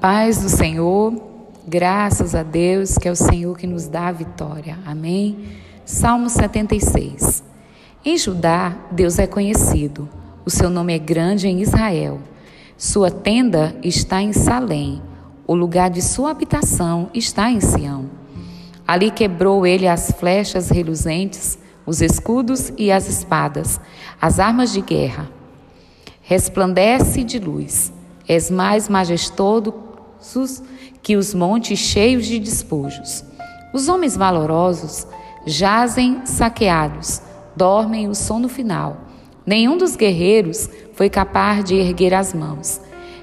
paz do Senhor, graças a Deus, que é o Senhor que nos dá a vitória. Amém? Salmo 76. Em Judá, Deus é conhecido. O seu nome é grande em Israel. Sua tenda está em Salém. O lugar de sua habitação está em Sião. Ali quebrou ele as flechas reluzentes, os escudos e as espadas, as armas de guerra. Resplandece de luz. És mais majestoso que os montes cheios de despojos. Os homens valorosos jazem saqueados, dormem o sono final. Nenhum dos guerreiros foi capaz de erguer as mãos.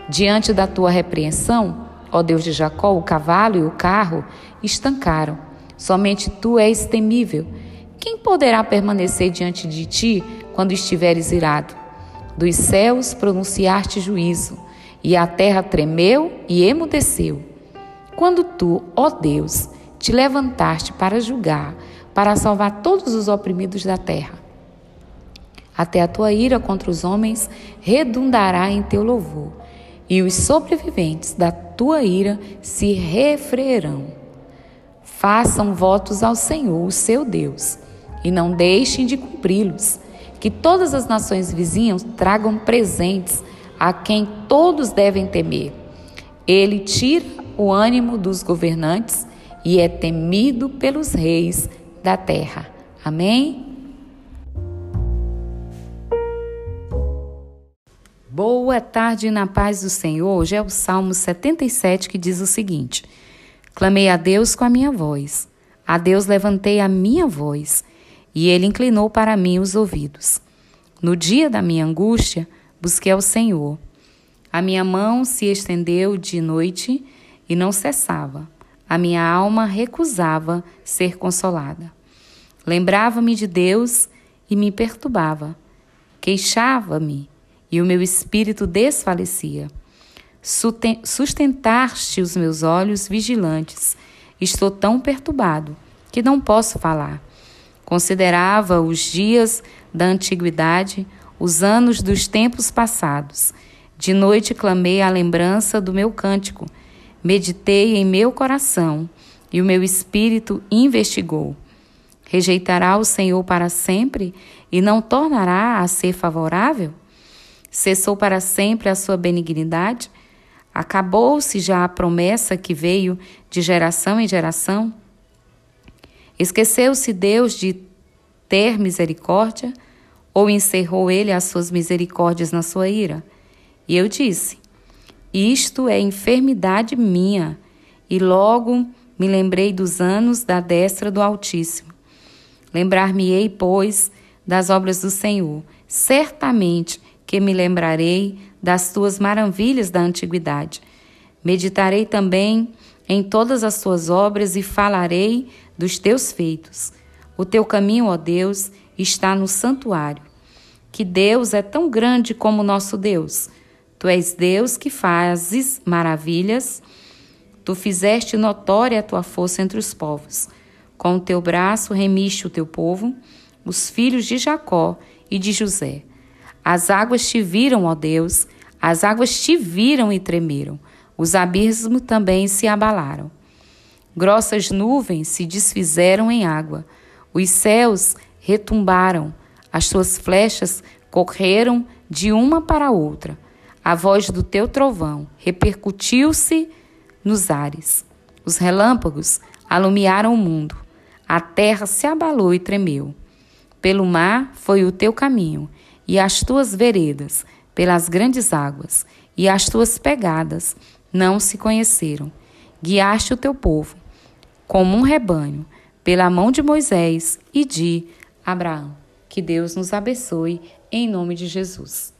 Diante da tua repreensão, ó Deus de Jacó, o cavalo e o carro estancaram. Somente tu és temível. Quem poderá permanecer diante de ti quando estiveres irado? Dos céus pronunciaste juízo e a terra tremeu e emudeceu. Quando tu, ó Deus, te levantaste para julgar, para salvar todos os oprimidos da terra. Até a tua ira contra os homens redundará em teu louvor, e os sobreviventes da tua ira se refrearão. Façam votos ao Senhor, o seu Deus, e não deixem de cumpri-los. Que todas as nações vizinhas tragam presentes a quem todos devem temer. Ele tira o ânimo dos governantes e é temido pelos reis da terra. Amém? Boa tarde na paz do Senhor. Hoje é o Salmo 77 que diz o seguinte: Clamei a Deus com a minha voz. A Deus levantei a minha voz, e ele inclinou para mim os ouvidos. No dia da minha angústia, busquei ao Senhor. A minha mão se estendeu de noite e não cessava. A minha alma recusava ser consolada. Lembrava-me de Deus e me perturbava. Queixava-me e o meu espírito desfalecia. Sustentaste os meus olhos vigilantes. Estou tão perturbado que não posso falar. Considerava os dias da antiguidade, os anos dos tempos passados. De noite clamei a lembrança do meu cântico, meditei em meu coração, e o meu espírito investigou. Rejeitará o Senhor para sempre e não tornará a ser favorável? Cessou para sempre a sua benignidade? Acabou-se já a promessa que veio de geração em geração? Esqueceu-se Deus de ter misericórdia? Ou encerrou ele as suas misericórdias na sua ira? E eu disse: Isto é enfermidade minha. E logo me lembrei dos anos da destra do Altíssimo. Lembrar-me-ei, pois, das obras do Senhor. Certamente que me lembrarei das tuas maravilhas da antiguidade. Meditarei também em todas as tuas obras e falarei dos teus feitos. O teu caminho, ó Deus, está no santuário. Que Deus é tão grande como nosso Deus. Tu és Deus que fazes maravilhas. Tu fizeste notória a tua força entre os povos. Com o teu braço remiste o teu povo, os filhos de Jacó e de José. As águas te viram, ó Deus, as águas te viram e tremeram. Os abismos também se abalaram. Grossas nuvens se desfizeram em água. Os céus retumbaram, as tuas flechas correram de uma para outra. A voz do teu trovão repercutiu-se nos ares. Os relâmpagos alumiaram o mundo. A terra se abalou e tremeu. Pelo mar foi o teu caminho, e as tuas veredas pelas grandes águas, e as tuas pegadas não se conheceram. Guiaste o teu povo, como um rebanho, pela mão de Moisés e de Abraão. Que Deus nos abençoe, em nome de Jesus.